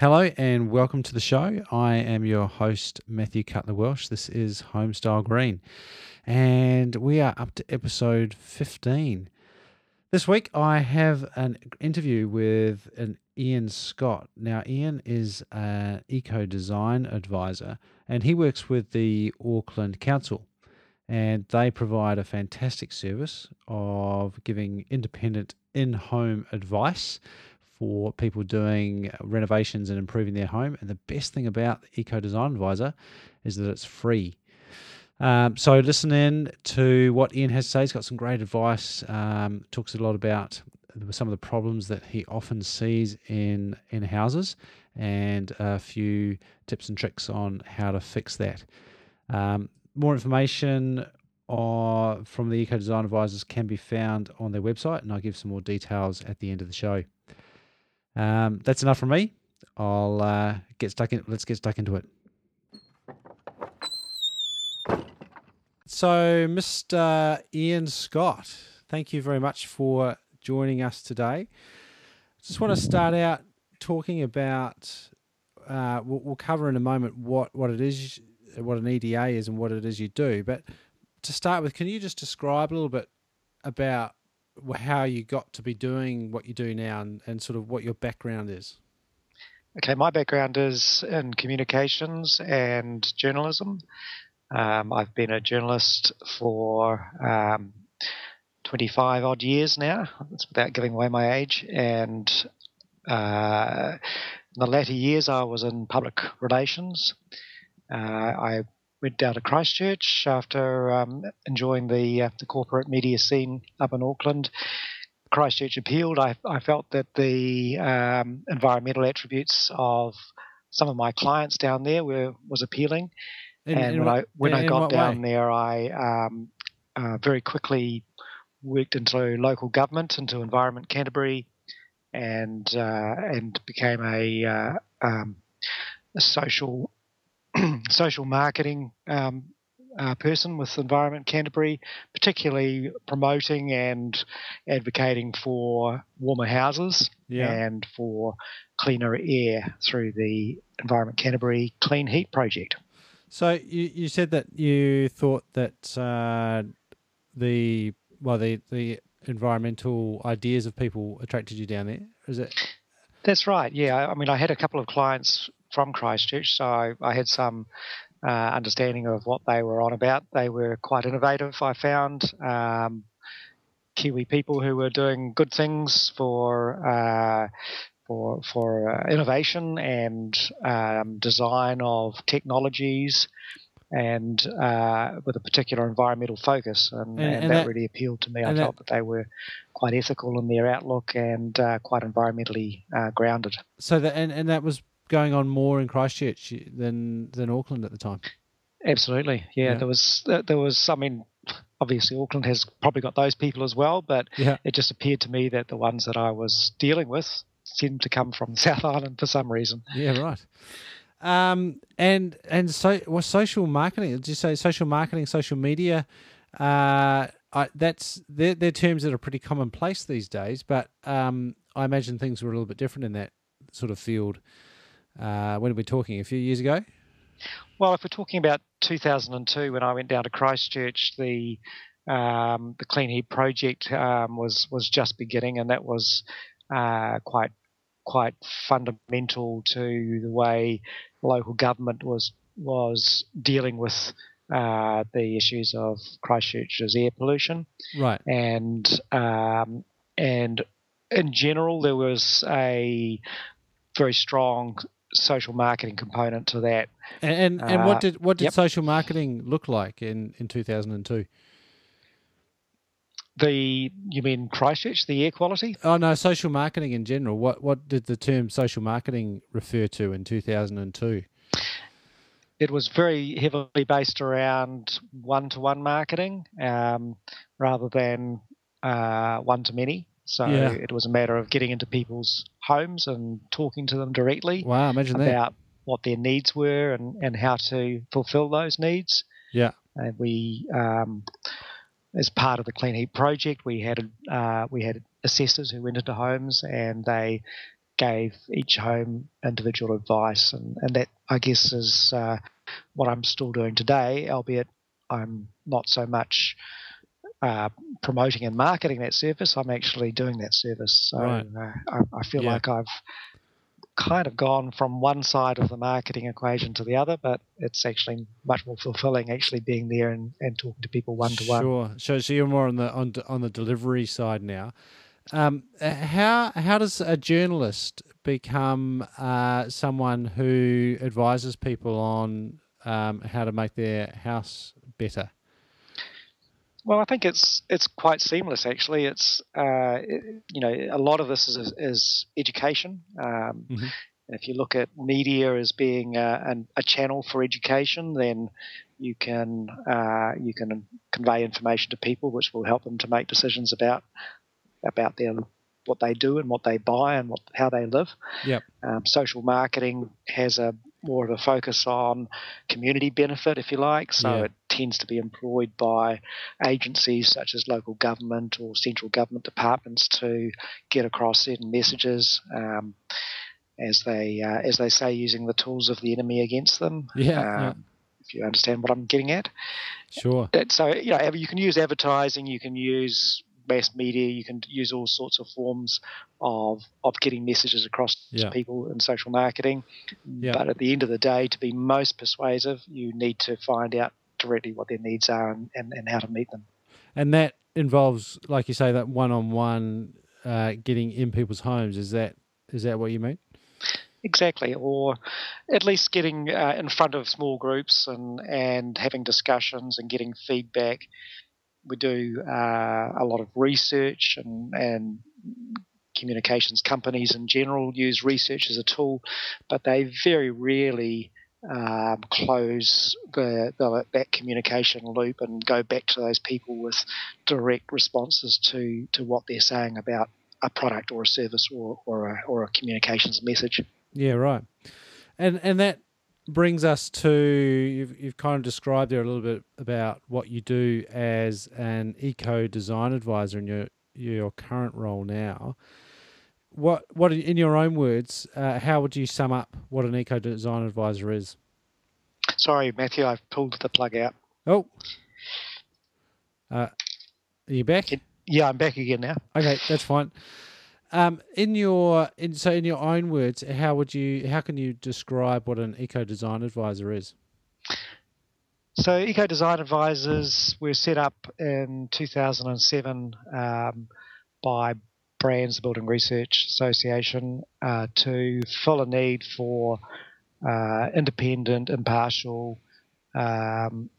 Hello and welcome to the show. I am your host, Matthew Cutler Welsh. This is Homestyle Green, and we are up to episode 15. This week, I have an interview with an Eion Scott. Now, Eion is an eco design advisor, and he works with the Auckland Council, and they provide a fantastic service of giving independent in home advice for people doing renovations and improving their home. And the best thing about Eco Design Advisor is that it's free. Um, so listen in to what Eion has to say. He's got some great advice. Um, talks a lot about some of the problems that he often sees in in houses, and a few tips and tricks on how to fix that. Um, more information or from the Eco Design Advisors can be found on their website, and I'll give some more details at the end of the show. Um, that's enough from me. I'll uh, get stuck in. Let's get stuck into it. So, Mr. Eion Scott, thank you very much for joining us today. Just want to start out talking about. Uh, we'll, we'll cover in a moment what, what it is, what an EDA is, and what it is you do. But to start with, can you just describe a little bit about how you got to be doing what you do now and, and sort of what your background is. Okay, my background is in communications and journalism. Um, I've been a journalist for um, 25 odd years now. That's without giving away my age. And uh, in the latter years, I was in public relations. Uh, I went down to Christchurch after um, enjoying the uh, the corporate media scene up in Auckland. Christchurch appealed. I, I felt that the um, environmental attributes of some of my clients down there were was appealing. In, and in when what, I when I got down way? there, I um, uh, very quickly worked into local government, into Environment Canterbury, and uh, and became a, uh, um, a social social marketing um, uh, person with Environment Canterbury, particularly promoting and advocating for warmer houses yeah. and for cleaner air through the Environment Canterbury Clean Heat Project. So you, you said that you thought that uh, the well the the environmental ideas of people attracted you down there. Is it? That's right. Yeah, I mean, I had a couple of clients from Christchurch, so I, I had some uh, understanding of what they were on about. They were quite innovative, I found. Um, Kiwi people who were doing good things for uh, for for uh, innovation and um, design of technologies, and uh, with a particular environmental focus, and, and, and, and that, that, really appealed to me. I felt that, that, they were quite ethical in their outlook and uh, quite environmentally uh, grounded. So that and, and that was going on more in Christchurch than than Auckland at the time. Absolutely, yeah. yeah. There was there was. I mean, obviously Auckland has probably got those people as well, but yeah. it just appeared to me that the ones that I was dealing with seemed to come from South Island for some reason. Yeah, right. Um, and and so was social marketing. Did you say social marketing, social media? Uh, I, that's they're, they're terms that are pretty commonplace these days. But um, I imagine things were a little bit different in that sort of field uh, when are we talking? A few years ago? Well, if we're talking about 2002, when I went down to Christchurch, the um, the Clean Heat project um, was was just beginning, and that was uh, quite quite fundamental to the way local government was was dealing with uh, the issues of Christchurch's air pollution. Right. And um, and in general, there was a very strong social marketing component to that. And and, and what uh, did what did yep. social marketing look like in in two thousand and two? The you mean Christchurch, the air quality? Oh no, social marketing in general. What what did the term social marketing refer to in two thousand and two? It was very heavily based around one to one marketing um, rather than uh, one to many. So yeah. it was a matter of getting into people's homes and talking to them directly wow, imagine about that. what their needs were and, and how to fulfill those needs. Yeah. And we, um, as part of the Clean Heat project, we had uh, we had assessors who went into homes and they gave each home individual advice, and, and that I guess is uh, what I'm still doing today, albeit I'm not so much uh, promoting and marketing that service. I'm actually doing that service, so Right. uh, I, I feel Yeah. like I've kind of gone from one side of the marketing equation to the other, but it's actually much more fulfilling actually being there and, and talking to people one to one. Sure. So, so you're more on the on, on the delivery side now. Um, how how does a journalist become uh, someone who advises people on um, how to make their house better? Well, I think it's it's quite seamless actually. It's uh, it- you know a lot of this is is education. Um, Mhm. If you look at media as being a, an, a channel for education, then you can uh, you can convey information to people, which will help them to make decisions about about their what they do and what they buy and what how they live. Yep. Um, social marketing has a more of a focus on community benefit, if you like. So Yeah. it tends to be employed by agencies such as local government or central government departments to get across certain messages. Um, as they uh, as they say, using the tools of the enemy against them. Yeah, yeah. Um, If you understand what I'm getting at, Sure. So you know you can use advertising, you can use mass media, you can use all sorts of forms of of getting messages across Yeah. to people in social marketing. Yeah. But at the end of the day, to be most persuasive, you need to find out directly what their needs are and, and, and how to meet them. And that involves, like you say, that one-on-one uh, getting in people's homes. Is that is that what you mean? Exactly, or at least getting uh, in front of small groups and, and having discussions and getting feedback. We do uh, a lot of research and, and communications companies in general use research as a tool, but they very rarely um, close the, the, that communication loop and go back to those people with direct responses to, to what they're saying about a product or a service or, or, a, or a communications message. Yeah, right. And and that brings us to you've you've kind of described there a little bit about what you do as an eco design advisor in your your current role now. What what in your own words, uh, how would you sum up what an eco design advisor is? Sorry, Matthew, I've pulled the plug out. Oh, uh, are you back? Yeah, I'm back again now. Okay, that's fine. Um, in your in so in your own words, how would you how can you describe what an eco design advisor is? So, Eco Design Advisors were set up in 2007 um, by BRANZ Building Research Association uh, to fill a need for uh, independent, impartial, um,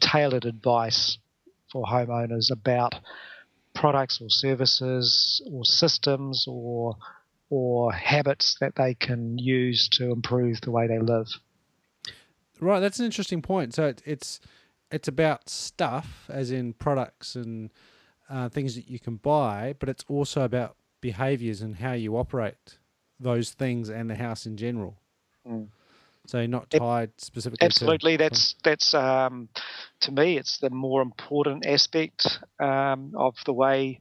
tailored advice for homeowners about products or services or systems or or habits that they can use to improve the way they live. Right, that's an interesting point. So it, it's it's about stuff, as in products and uh, things that you can buy, but it's also about behaviours and how you operate those things and the house in general. Mm. So not tied specifically. Absolutely, To, that's that's um, to me, it's the more important aspect um, of the way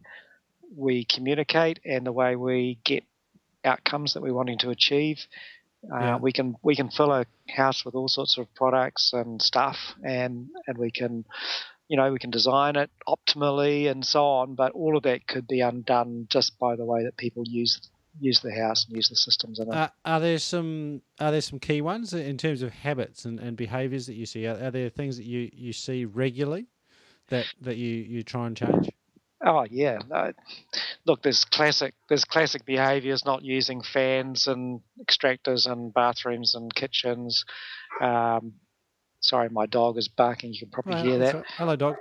we communicate and the way we get outcomes that we're wanting to achieve. Uh, Yeah. We can we can fill a house with all sorts of products and stuff, and and we can, you know, we can design it optimally and so on. But all of that could be undone just by the way that people use use the house and use the systems in it. uh, are there some are there some key ones in terms of habits and, and behaviours that you see? Are, are there things that you, you see regularly that that you, you try and change? Oh yeah. No, look, there's classic there's classic behaviours not using fans and extractors and bathrooms and kitchens. Um, sorry, my dog is barking. You can probably Right, hear that. right. Hello, dog.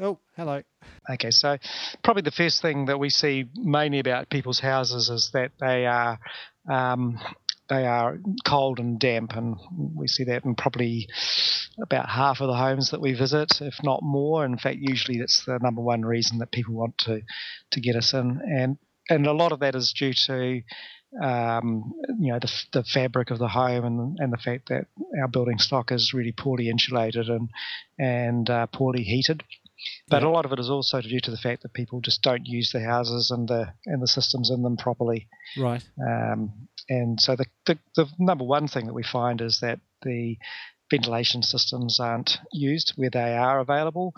Oh, hello. Okay, so probably the first thing that we see mainly about people's houses is that they are um, they are cold and damp, and we see that in probably about half of the homes that we visit, if not more. In fact, usually that's the number one reason that people want to to get us in, and and a lot of that is due to um, you know the, the fabric of the home and and the fact that our building stock is really poorly insulated and and uh, poorly heated. But yeah. a lot of it is also due to the fact that people just don't use the houses and the and the systems in them properly. Right. Um, and so the, the, the number one thing that we find is that the ventilation systems aren't used where they are available,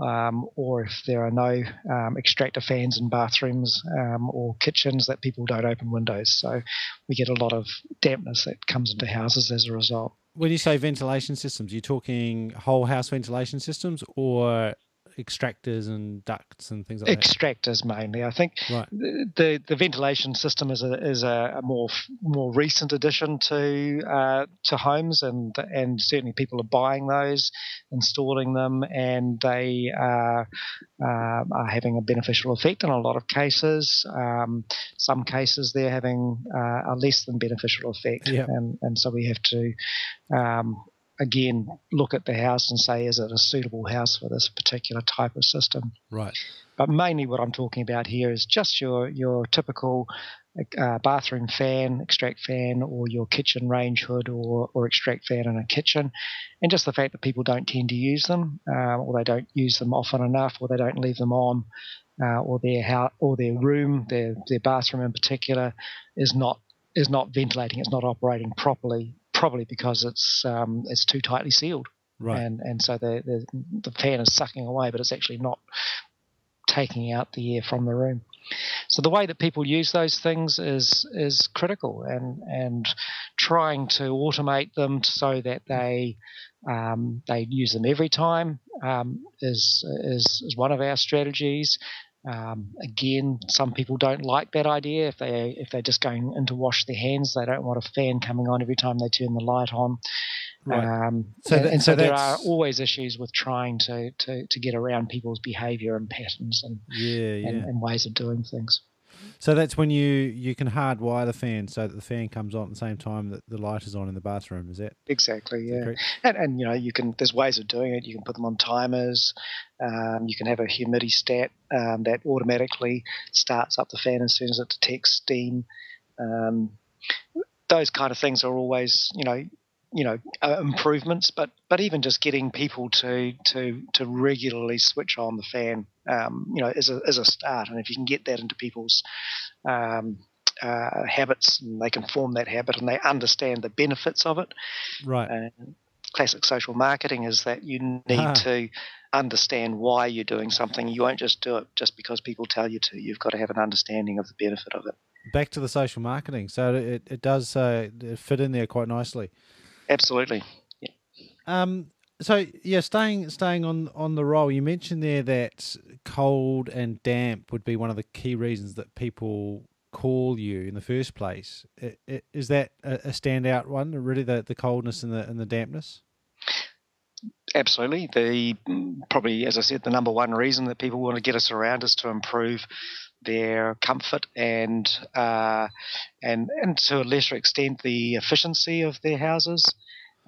um, or if there are no um, extractor fans in bathrooms um, or kitchens, that people don't open windows. So we get a lot of dampness that comes into houses as a result. When you say ventilation systems, you're talking whole house ventilation systems or extractors and ducts and things like extractors that? Extractors mainly. I think right. the, the ventilation system is a is a, more more recent addition to uh, to homes, and and certainly people are buying those, installing them, and they are, uh, are having a beneficial effect in a lot of cases. Um, some cases they're having uh, a less than beneficial effect, and and so we have to um, again look at the house and say, is it a suitable house for this particular type of system? Right. But mainly, what I'm talking about here is just your your typical uh, bathroom fan, extract fan, or your kitchen range hood or, or extract fan in a kitchen, and just the fact that people don't tend to use them, uh, or they don't use them often enough, or they don't leave them on, uh, or their house, or their room, their their bathroom in particular, is not is not ventilating, it's not operating properly probably because it's um, it's too tightly sealed. Right. And and so the, the the fan is sucking away, but it's actually not taking out the air from the room. So the way that people use those things is is critical, and and trying to automate them so that they um, they use them every time um, is, is is one of our strategies. Um, again, some people don't like that idea. If they if they're just going in to wash their hands, they don't want a fan coming on every time they turn the light on. Right. Um, so, and, and so, so there are always issues with trying to, to, to get around people's behaviour and patterns and, yeah, yeah. And, and ways of doing things. So that's when you you can hardwire the fan so that the fan comes on at the same time that the light is on in the bathroom. Is that exactly? Yeah, and, and you know you can there's ways of doing it. You can put them on timers. Um, you can have a humidity stat um, that automatically starts up the fan as soon as it detects steam. Um, those kind of things are always you know you know uh, improvements, but but even just getting people to to to regularly switch on the fan, um, you know, is a is a start. And if you can get that into people's um, uh, habits, and they can form that habit, and they understand the benefits of it. Right. Uh, classic social marketing is that you need ah. to understand why you're doing something. You won't just do it just because people tell you to. You've got to have an understanding of the benefit of it. Back to the social marketing. So it, it does uh, fit in there quite nicely. Absolutely. Yeah. Um, so yeah, staying staying on on the role, you mentioned there that cold and damp would be one of the key reasons that people call you in the first place. Is that a standout one? Really, the the coldness and the and the dampness. Absolutely. The probably, as I said, the number one reason that people want to get us around is to improve their comfort and uh, and and to a lesser extent the efficiency of their houses.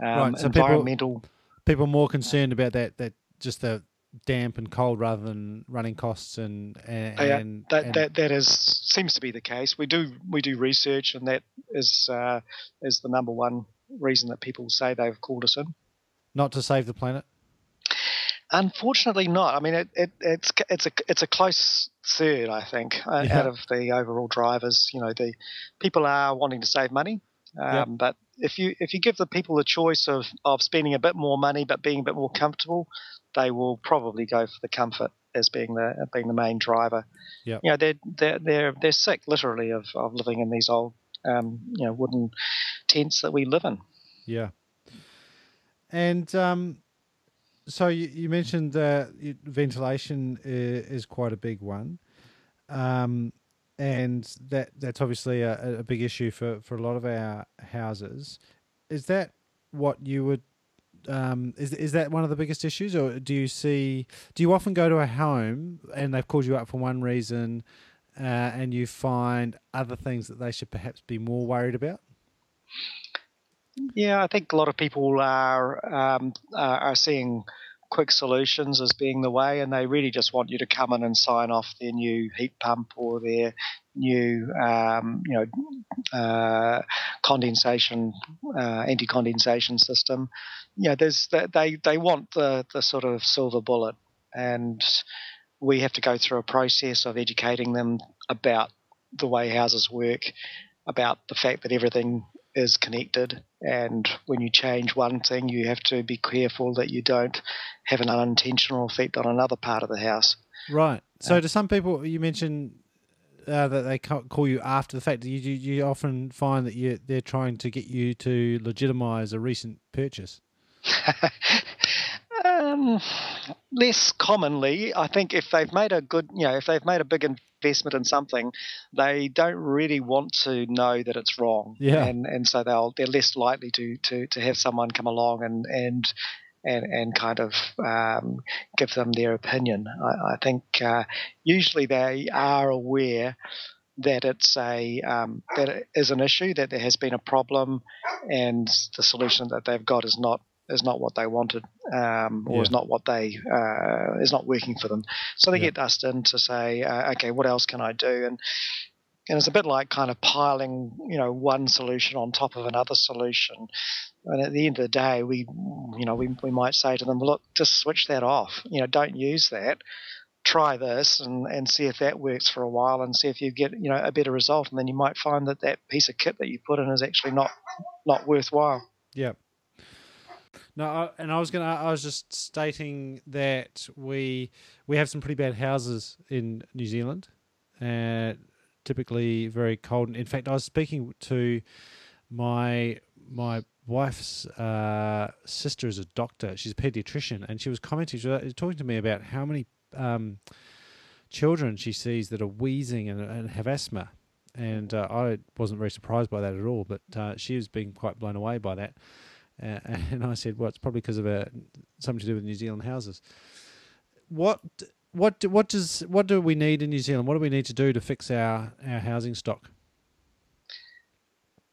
Um, right, so environmental. People, people more concerned about that that just the damp and cold rather than running costs and and, yeah, and that, and that that is seems to be the case. We do we do research and that is uh, is the number one reason that people say they've called us in. Not to save the planet. Unfortunately, not. I mean, it, it, it's it's a it's a close third, I think, uh, yeah. out of the overall drivers. You know, the people are wanting to save money, um, yep. but if you if you give the people the choice of of spending a bit more money but being a bit more comfortable, they will probably go for the comfort as being the being the main driver. Yeah, you know, they're they're they're they're sick literally of of living in these old um, you know wooden tents that we live in. Yeah, and um, so you, you mentioned uh, ventilation is, is, quite a big one, um, and that that's obviously a, a, big issue for, for a lot of our houses. Is that what you would? Um, is is that one of the biggest issues, or do you see? Do you often go to a home and they've called you up for one reason, uh, and you find other things that they should perhaps be more worried about? Yeah, I think a lot of people are um, are seeing quick solutions as being the way, and they really just want you to come in and sign off their new heat pump or their new, um, you know, uh, condensation, uh, anti-condensation system. You know, there's they they want the the sort of silver bullet. and we have to go through a process of educating them about the way houses work, about the fact that everything is connected, and when you change one thing, you have to be careful that you don't have an unintentional effect on another part of the house. Right. So, uh, to some people, you mentioned uh, that they call you after the fact. You, you, you often find that you they're trying to get you to legitimize a recent purchase. um, less commonly, I think if they've made a good, you know, if they've made a big investment in something, they don't really want to know that it's wrong. Yeah. And and so they'll they're less likely to to to have someone come along and and and, and kind of um, give them their opinion. I, I think uh, usually they are aware that it's a um, that it is an issue, that there has been a problem, and the solution that they've got is not is not what they wanted, um, or yeah. is not what they uh, is not working for them. So they yeah. get us in to say, uh, okay, what else can I do? And and it's a bit like kind of piling, you know, one solution on top of another solution. And at the end of the day, we, you know, we, we might say to them, look, just switch that off. You know, don't use that. Try this and, and see if that works for a while and see if you get, you know, a better result. And then you might find that that piece of kit that you put in is actually not not worthwhile. Yeah. No, and I was gonna. I was just stating that we we have some pretty bad houses in New Zealand, and typically very cold. In fact, I was speaking to my my wife's uh, sister is a doctor. She's a pediatrician, and she was commenting, she was talking to me about how many um, children she sees that are wheezing and, and have asthma. And uh, I wasn't very surprised by that at all, but uh, she was being quite blown away by that. Uh, and I said, "Well, it's probably because of a, something to do with New Zealand houses." What what do, what does what do we need in New Zealand? What do we need to do to fix our, our housing stock?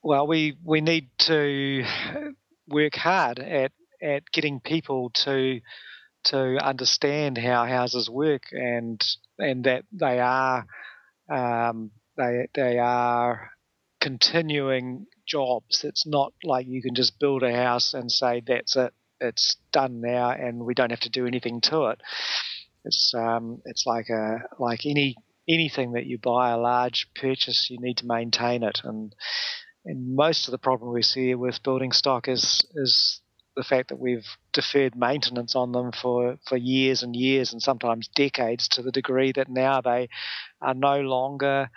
Well, we we need to work hard at at getting people to to understand how houses work and and that they are um, they they are continuing jobs. It's not like you can just build a house and say that's it, it's done now, and we don't have to do anything to it. It's um, it's like a like any anything that you buy a large purchase, you need to maintain it, and and most of the problem we see with building stock is is the fact that we've deferred maintenance on them for, for years and years and sometimes decades to the degree that now they are no longer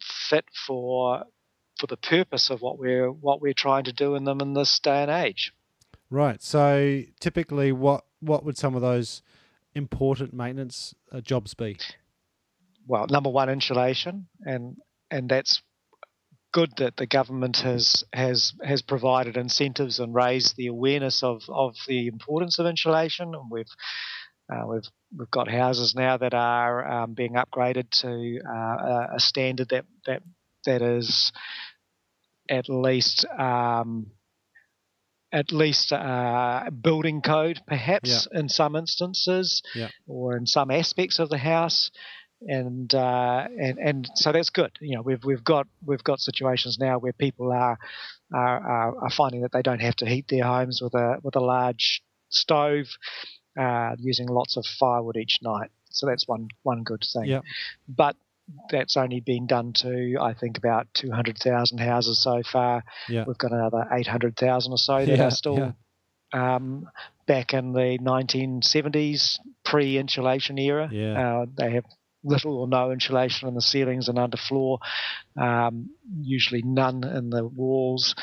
fit for for the purpose of what we're what we're trying to do in them in this day and age. Right. So typically, what what would some of those important maintenance uh, jobs be? Well, number one, insulation, and and that's good that the government has has has provided incentives and raised the awareness of, of the importance of insulation, and we've uh, we've we've got houses now that are um, being upgraded to uh, a standard that that that is at least um, at least uh, building code, perhaps yeah. in some instances, yeah. or in some aspects of the house, and uh, and and so that's good. You know, we've we've got we've got situations now where people are are, are finding that they don't have to heat their homes with a with a large stove, uh, using lots of firewood each night. So that's one one good thing. Yeah. But that's only been done to I think about two hundred thousand houses so far. Yeah. We've got another eight hundred thousand or so that yeah, are still yeah. um, back in the nineteen seventies pre insulation era. Yeah. Uh, they have little or no insulation in the ceilings and underfloor, um, usually none in the walls.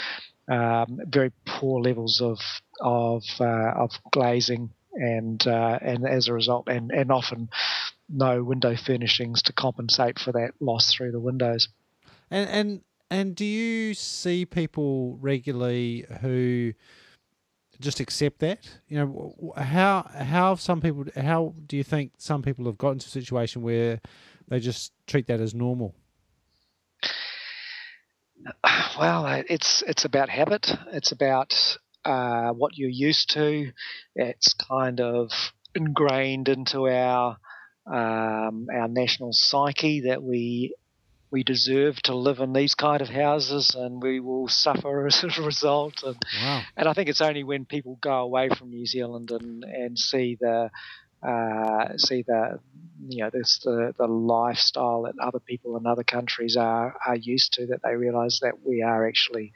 Um, very poor levels of of uh, of glazing and uh, and as a result, and and often no window furnishings to compensate for that loss through the windows. And and and do you see people regularly who just accept that? You know, how how some people how do you think some people have gotten to a situation where they just treat that as normal? Well, it's it's about habit. It's about uh, what you're used to. It's kind of ingrained into our um, our national psyche that we we deserve to live in these kind of houses and we will suffer as a result and wow. and I think it's only when people go away from New Zealand and and see the uh, see the you know this the, the lifestyle that other people in other countries are are used to that they realize that we are actually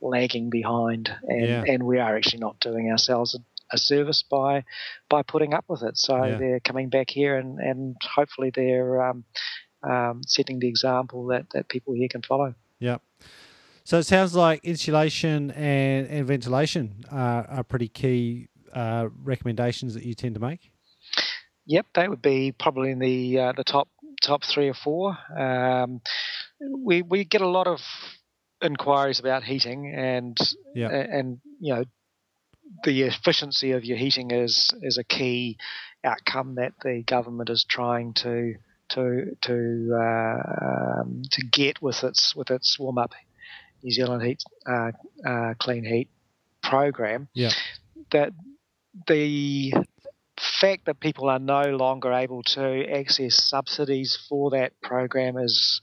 lagging behind and Yeah. and we are actually not doing ourselves a, service by by putting up with it so Yeah. they're coming back here and and hopefully they're um, um, setting the example that that people here can follow Yeah. So it sounds like insulation and, and ventilation are, are pretty key uh, recommendations that you tend to make. Yep, that would be probably in the uh, the top top three or four. Um, we we get a lot of inquiries about heating, and Yeah. and you know the efficiency of your heating is is a key outcome that the government is trying to to to uh, um, to get with its with its warm up New Zealand heat uh, uh, clean heat program. Yeah. That the fact that people are no longer able to access subsidies for that program is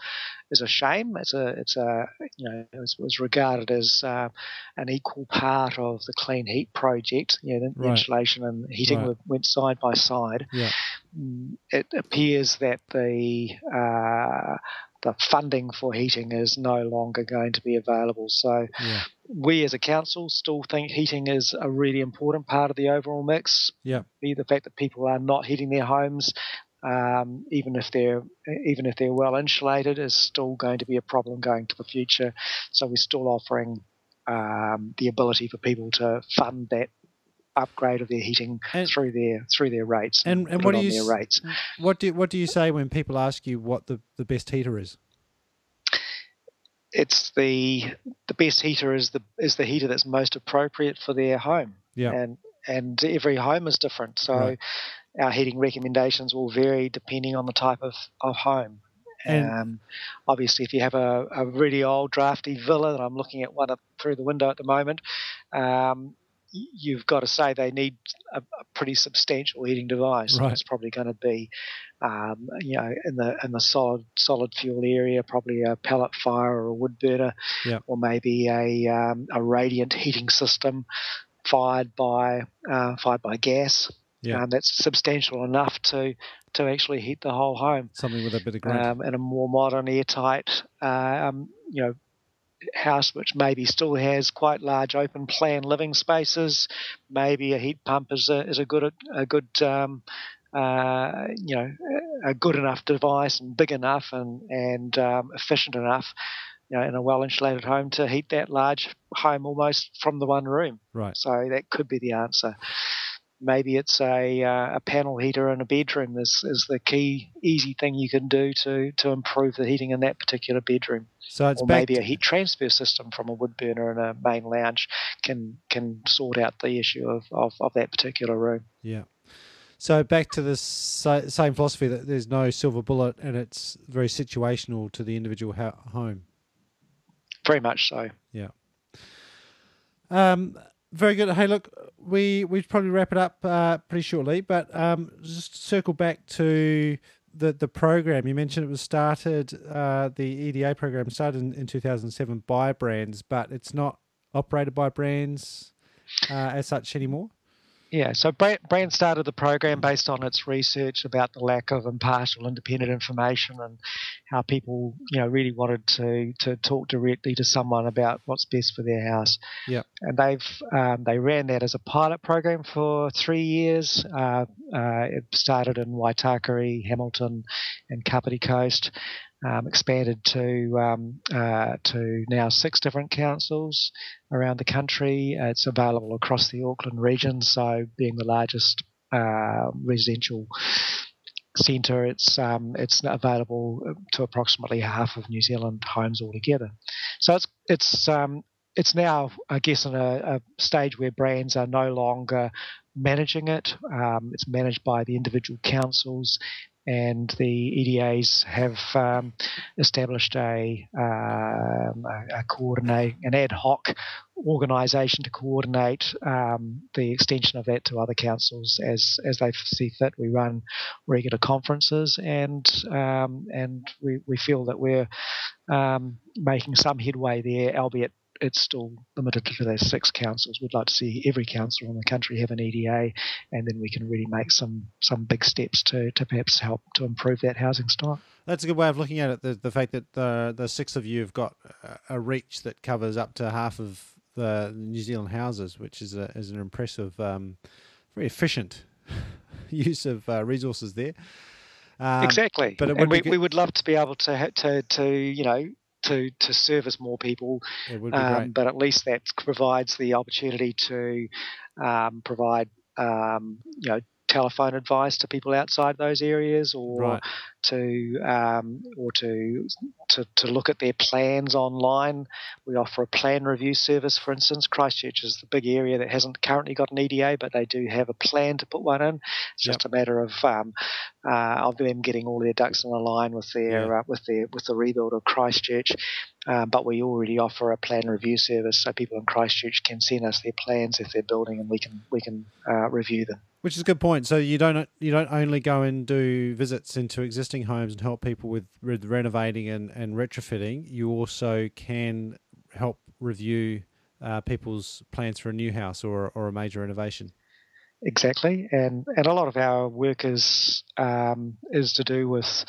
is a shame. It's a it's a you know it was, was regarded as uh, an equal part of the clean heat project. You know, the Right. insulation and heating Right. went side by side. Yeah. Mm, It appears that the uh, the funding for heating is no longer going to be available. So Yeah. we as a council still think heating is a really important part of the overall mix. Yeah. Be the fact that people are not heating their homes, um, even if they're even if they're well insulated, is still going to be a problem going to the future. So we're still offering um, the ability for people to fund that upgrade of their heating And- through their through their rates And- and what do you their rates. What do what do you say when people ask you what the, the best heater is? It's the the best heater is the is the heater that's most appropriate for their home. Yeah. and and every home is different. So Right. our heating recommendations will vary depending on the type of, of home. And- um, obviously, if you have a, a really old drafty villa, and I'm looking at one up through the window at the moment, um, you've got to say they need a, a pretty substantial heating device. Right. It's probably going to be, um, you know, in the in the solid solid fuel area, probably a pellet fire or a wood burner, Yeah. or maybe a um, a radiant heating system fired by uh, fired by gas. Yeah. Um, that's substantial enough to to actually heat the whole home. Something with a bit of grunt. Um, and a more modern, airtight, um, you know, house which maybe still has quite large open plan living spaces. Maybe a heat pump is a is a good a good um, uh, you know a good enough device and big enough and and um, efficient enough. You know, in a well insulated home to heat that large home almost from the one room. right. So that could be the answer. Maybe it's a uh, a panel heater in a bedroom. This is the key easy thing you can do to to improve the heating in that particular bedroom. So it's or maybe a heat transfer system from a wood burner in a main lounge can can sort out the issue of, of, of that particular room. Yeah. So back to the same philosophy that there's no silver bullet and it's very situational to the individual ho- home. Very much so. Yeah. Um, very good. Hey, look, we we probably wrap it up uh, pretty shortly, but um, just circle back to the the program. You mentioned it was started. Uh, the EDA program started in, in 2007 by BRANZ, but it's not operated by BRANZ uh, as such anymore. Yeah, so BRANZ, started the program based on its research about the lack of impartial, independent information and how people, you know, really wanted to to talk directly to someone about what's best for their house. Yep. And they've um, they ran that as a pilot program for three years. Uh, uh, it started in Waitakere, Hamilton, and Kapiti Coast. Um, expanded to um, uh, to now six different councils around the country. It's available across the Auckland region, so being the largest uh, residential centre, it's um, it's available to approximately half of New Zealand homes altogether. So it's it's um, it's now, I guess, in a, a stage where BRANZ are no longer managing it. Um, it's managed by the individual councils, and the EDAs have um, established a, um, a, coordinate, an ad hoc organisation to coordinate um, the extension of that to other councils as as they see fit. We run regular conferences, and um, and we, we feel that we're um, making some headway there, albeit it's still limited to those six councils. We'd like to see every council in the country have an EDA, and then we can really make some some big steps to to perhaps help to improve that housing stock. That's a good way of looking at it. The, the fact that the the six of you have got a reach that covers up to half of the New Zealand houses, which is a, is an impressive, um, very efficient use of uh, resources there. Um, exactly, but we, we would love to be able to to to you know to to service more people. Um, but at least that provides the opportunity to um, provide um, you know telephone advice to people outside those areas, or right. To um, or to, to to look at their plans online. We offer a plan review service, for instance. Christchurch is the big area that hasn't currently got an EDA, but they do have a plan to put one in. It's yep. just a matter of um, uh, of them getting all their ducks in a line with their yeah. uh, with their with the rebuild of Christchurch. Um, but we already offer a plan review service, so people in Christchurch can send us their plans if they're building, and we can we can uh, review them. Which is a good point. So you don't you don't only go and do visits into existing homes and help people with, renovating and, and retrofitting. You also can help review uh, people's plans for a new house or or a major renovation. Exactly, and and a lot of our work is um, is to do with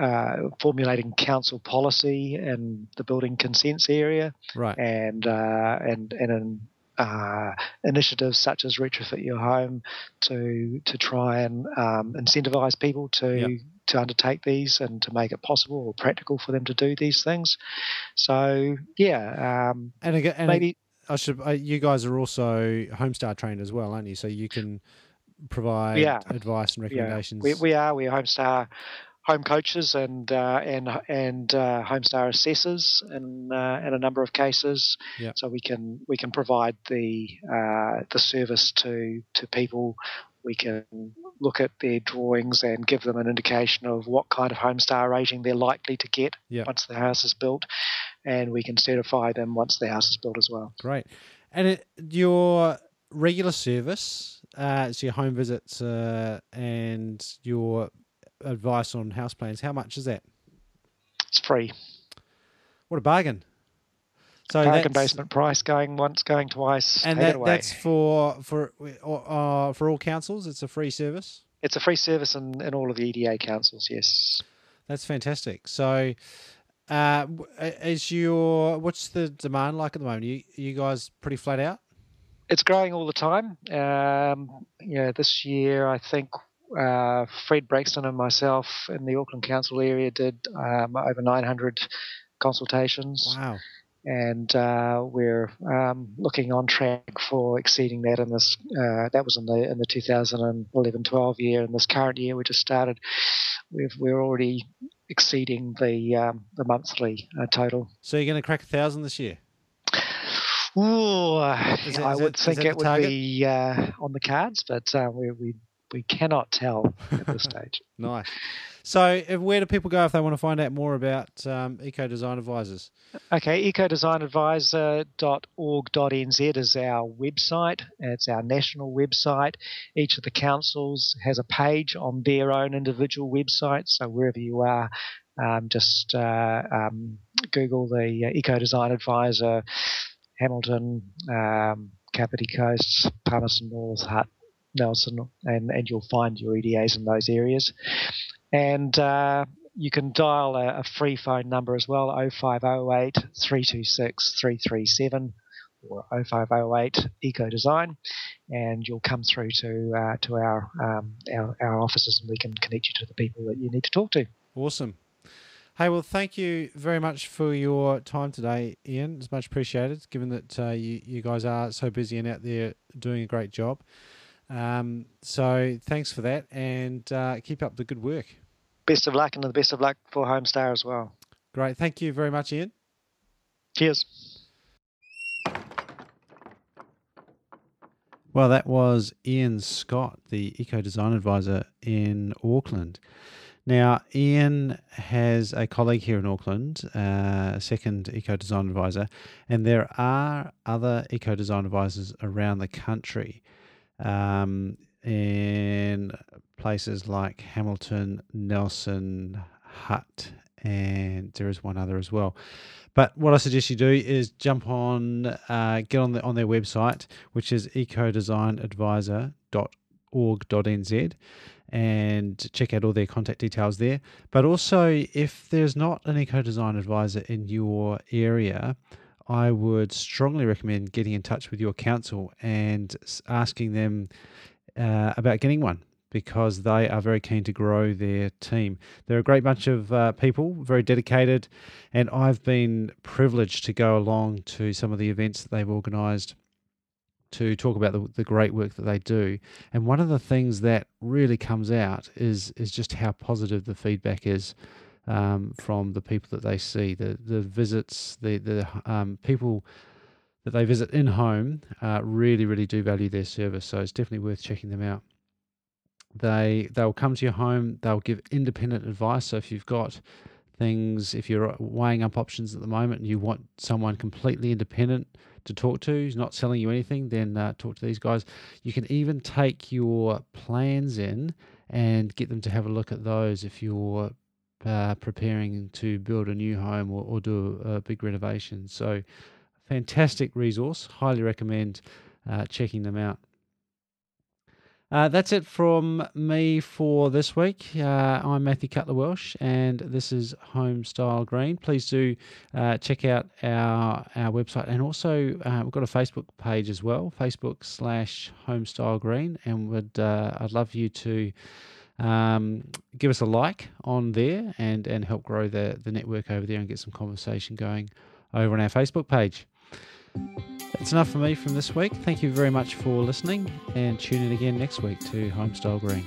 uh, formulating council policy and the building consents area, right? And uh, and and in uh, initiatives such as retrofit your home to to try and um, incentivize people to yep. to undertake these and to make it possible or practical for them to do these things. So yeah, um, and again, and maybe I should. Uh, you guys are also Homestar trained as well, aren't you? So you can provide yeah. advice and recommendations. Yeah. We, we are. We're Homestar home coaches and uh, and and uh, Homestar assessors in uh, in a number of cases. Yep. So we can we can provide the uh, the service to to people. We can look at their drawings and give them an indication of what kind of Homestar rating they're likely to get yep. once the house is built, and we can certify them once the house is built as well. Great, and it, your regular service, uh, so your home visits uh, and your advice on house plans. How much is that? It's free. What a bargain! So bargain basement price going once, going twice. And that, that's for for uh, for all councils. It's a free service. It's a free service in, in all of the EDA councils. Yes. That's fantastic. So, uh, is your what's the demand like at the moment? Are you, are you guys pretty flat out? It's growing all the time. Um, yeah, this year I think uh, Fred Braxton and myself in the Auckland Council area did um, over 900 consultations. Wow. And uh, we're um, looking on track for exceeding that in this. Uh, that was in the in the 2011-12 year. In this current year, we just started. We've, we're already exceeding the um, the monthly uh, total. So you're going to crack a thousand this year. Ooh, it, I would it, think it would be uh, on the cards, but uh, we, we we cannot tell at this stage. nice. So, where do people go if they want to find out more about um, Eco Design Advisors? Okay, ecodesignadvisor.org.nz is our website. It's our national website. Each of the councils has a page on their own individual website. So, wherever you are, um, just uh, um, Google the uh, Eco Design Advisor, Hamilton, um, Kapiti Coasts, Palmerston North, Hutt, Nelson, and, and you'll find your EDAs in those areas. And uh, you can dial a, a, free phone number as well 0508 326 337 or 0508 Eco Design, and you'll come through to uh, to our, um, our our offices, and we can connect you to the people that you need to talk to. Awesome. Hey, well, thank you very much for your time today, Eion. It's much appreciated, given that uh, you, you guys are so busy and out there doing a great job. Um, so thanks for that and uh, keep up the good work. Best of luck and the best of luck for Homestar as well. Great. Thank you very much, Eion. Cheers. Well, that was Eion Scott, the Eco Design Advisor in Auckland. Now, Eion has a colleague here in Auckland, uh, a second Eco Design Advisor, and there are other Eco Design Advisors around the country um, in places like Hamilton, Nelson, Hutt, and there is one other as well. But what I suggest you do is jump on, uh, get on the on their website, which is ecodesignadvisor.org.nz, and check out all their contact details there. But also, if there's not an eco design advisor in your area, I would strongly recommend getting in touch with your council and asking them uh, about getting one because they are very keen to grow their team. They're a great bunch of uh, people, very dedicated, and I've been privileged to go along to some of the events that they've organised to talk about the, the great work that they do. And one of the things that really comes out is is just how positive the feedback is um, from the people that they see, the the visits, the the um, people that they visit in home uh, really really do value their service. So it's definitely worth checking them out. They they'll come to your home. They'll give independent advice. So if you've got things, if you're weighing up options at the moment and you want someone completely independent to talk to, who's not selling you anything, then uh, talk to these guys. You can even take your plans in and get them to have a look at those if you're uh, preparing to build a new home or, or do a, big renovation. So, fantastic resource. Highly recommend uh, checking them out. Uh, that's it from me for this week. Uh, I'm Matthew Cutler Welsh, and this is Homestyle Green. Please do uh, check out our our website, and also uh, we've got a Facebook page as well, Facebook slash Homestyle Green, and would uh, I'd love you to um, give us a like on there and and help grow the the network over there and get some conversation going over on our Facebook page. That's enough for me from this week. Thank you very much for listening and tune in again next week to Homestyle Green.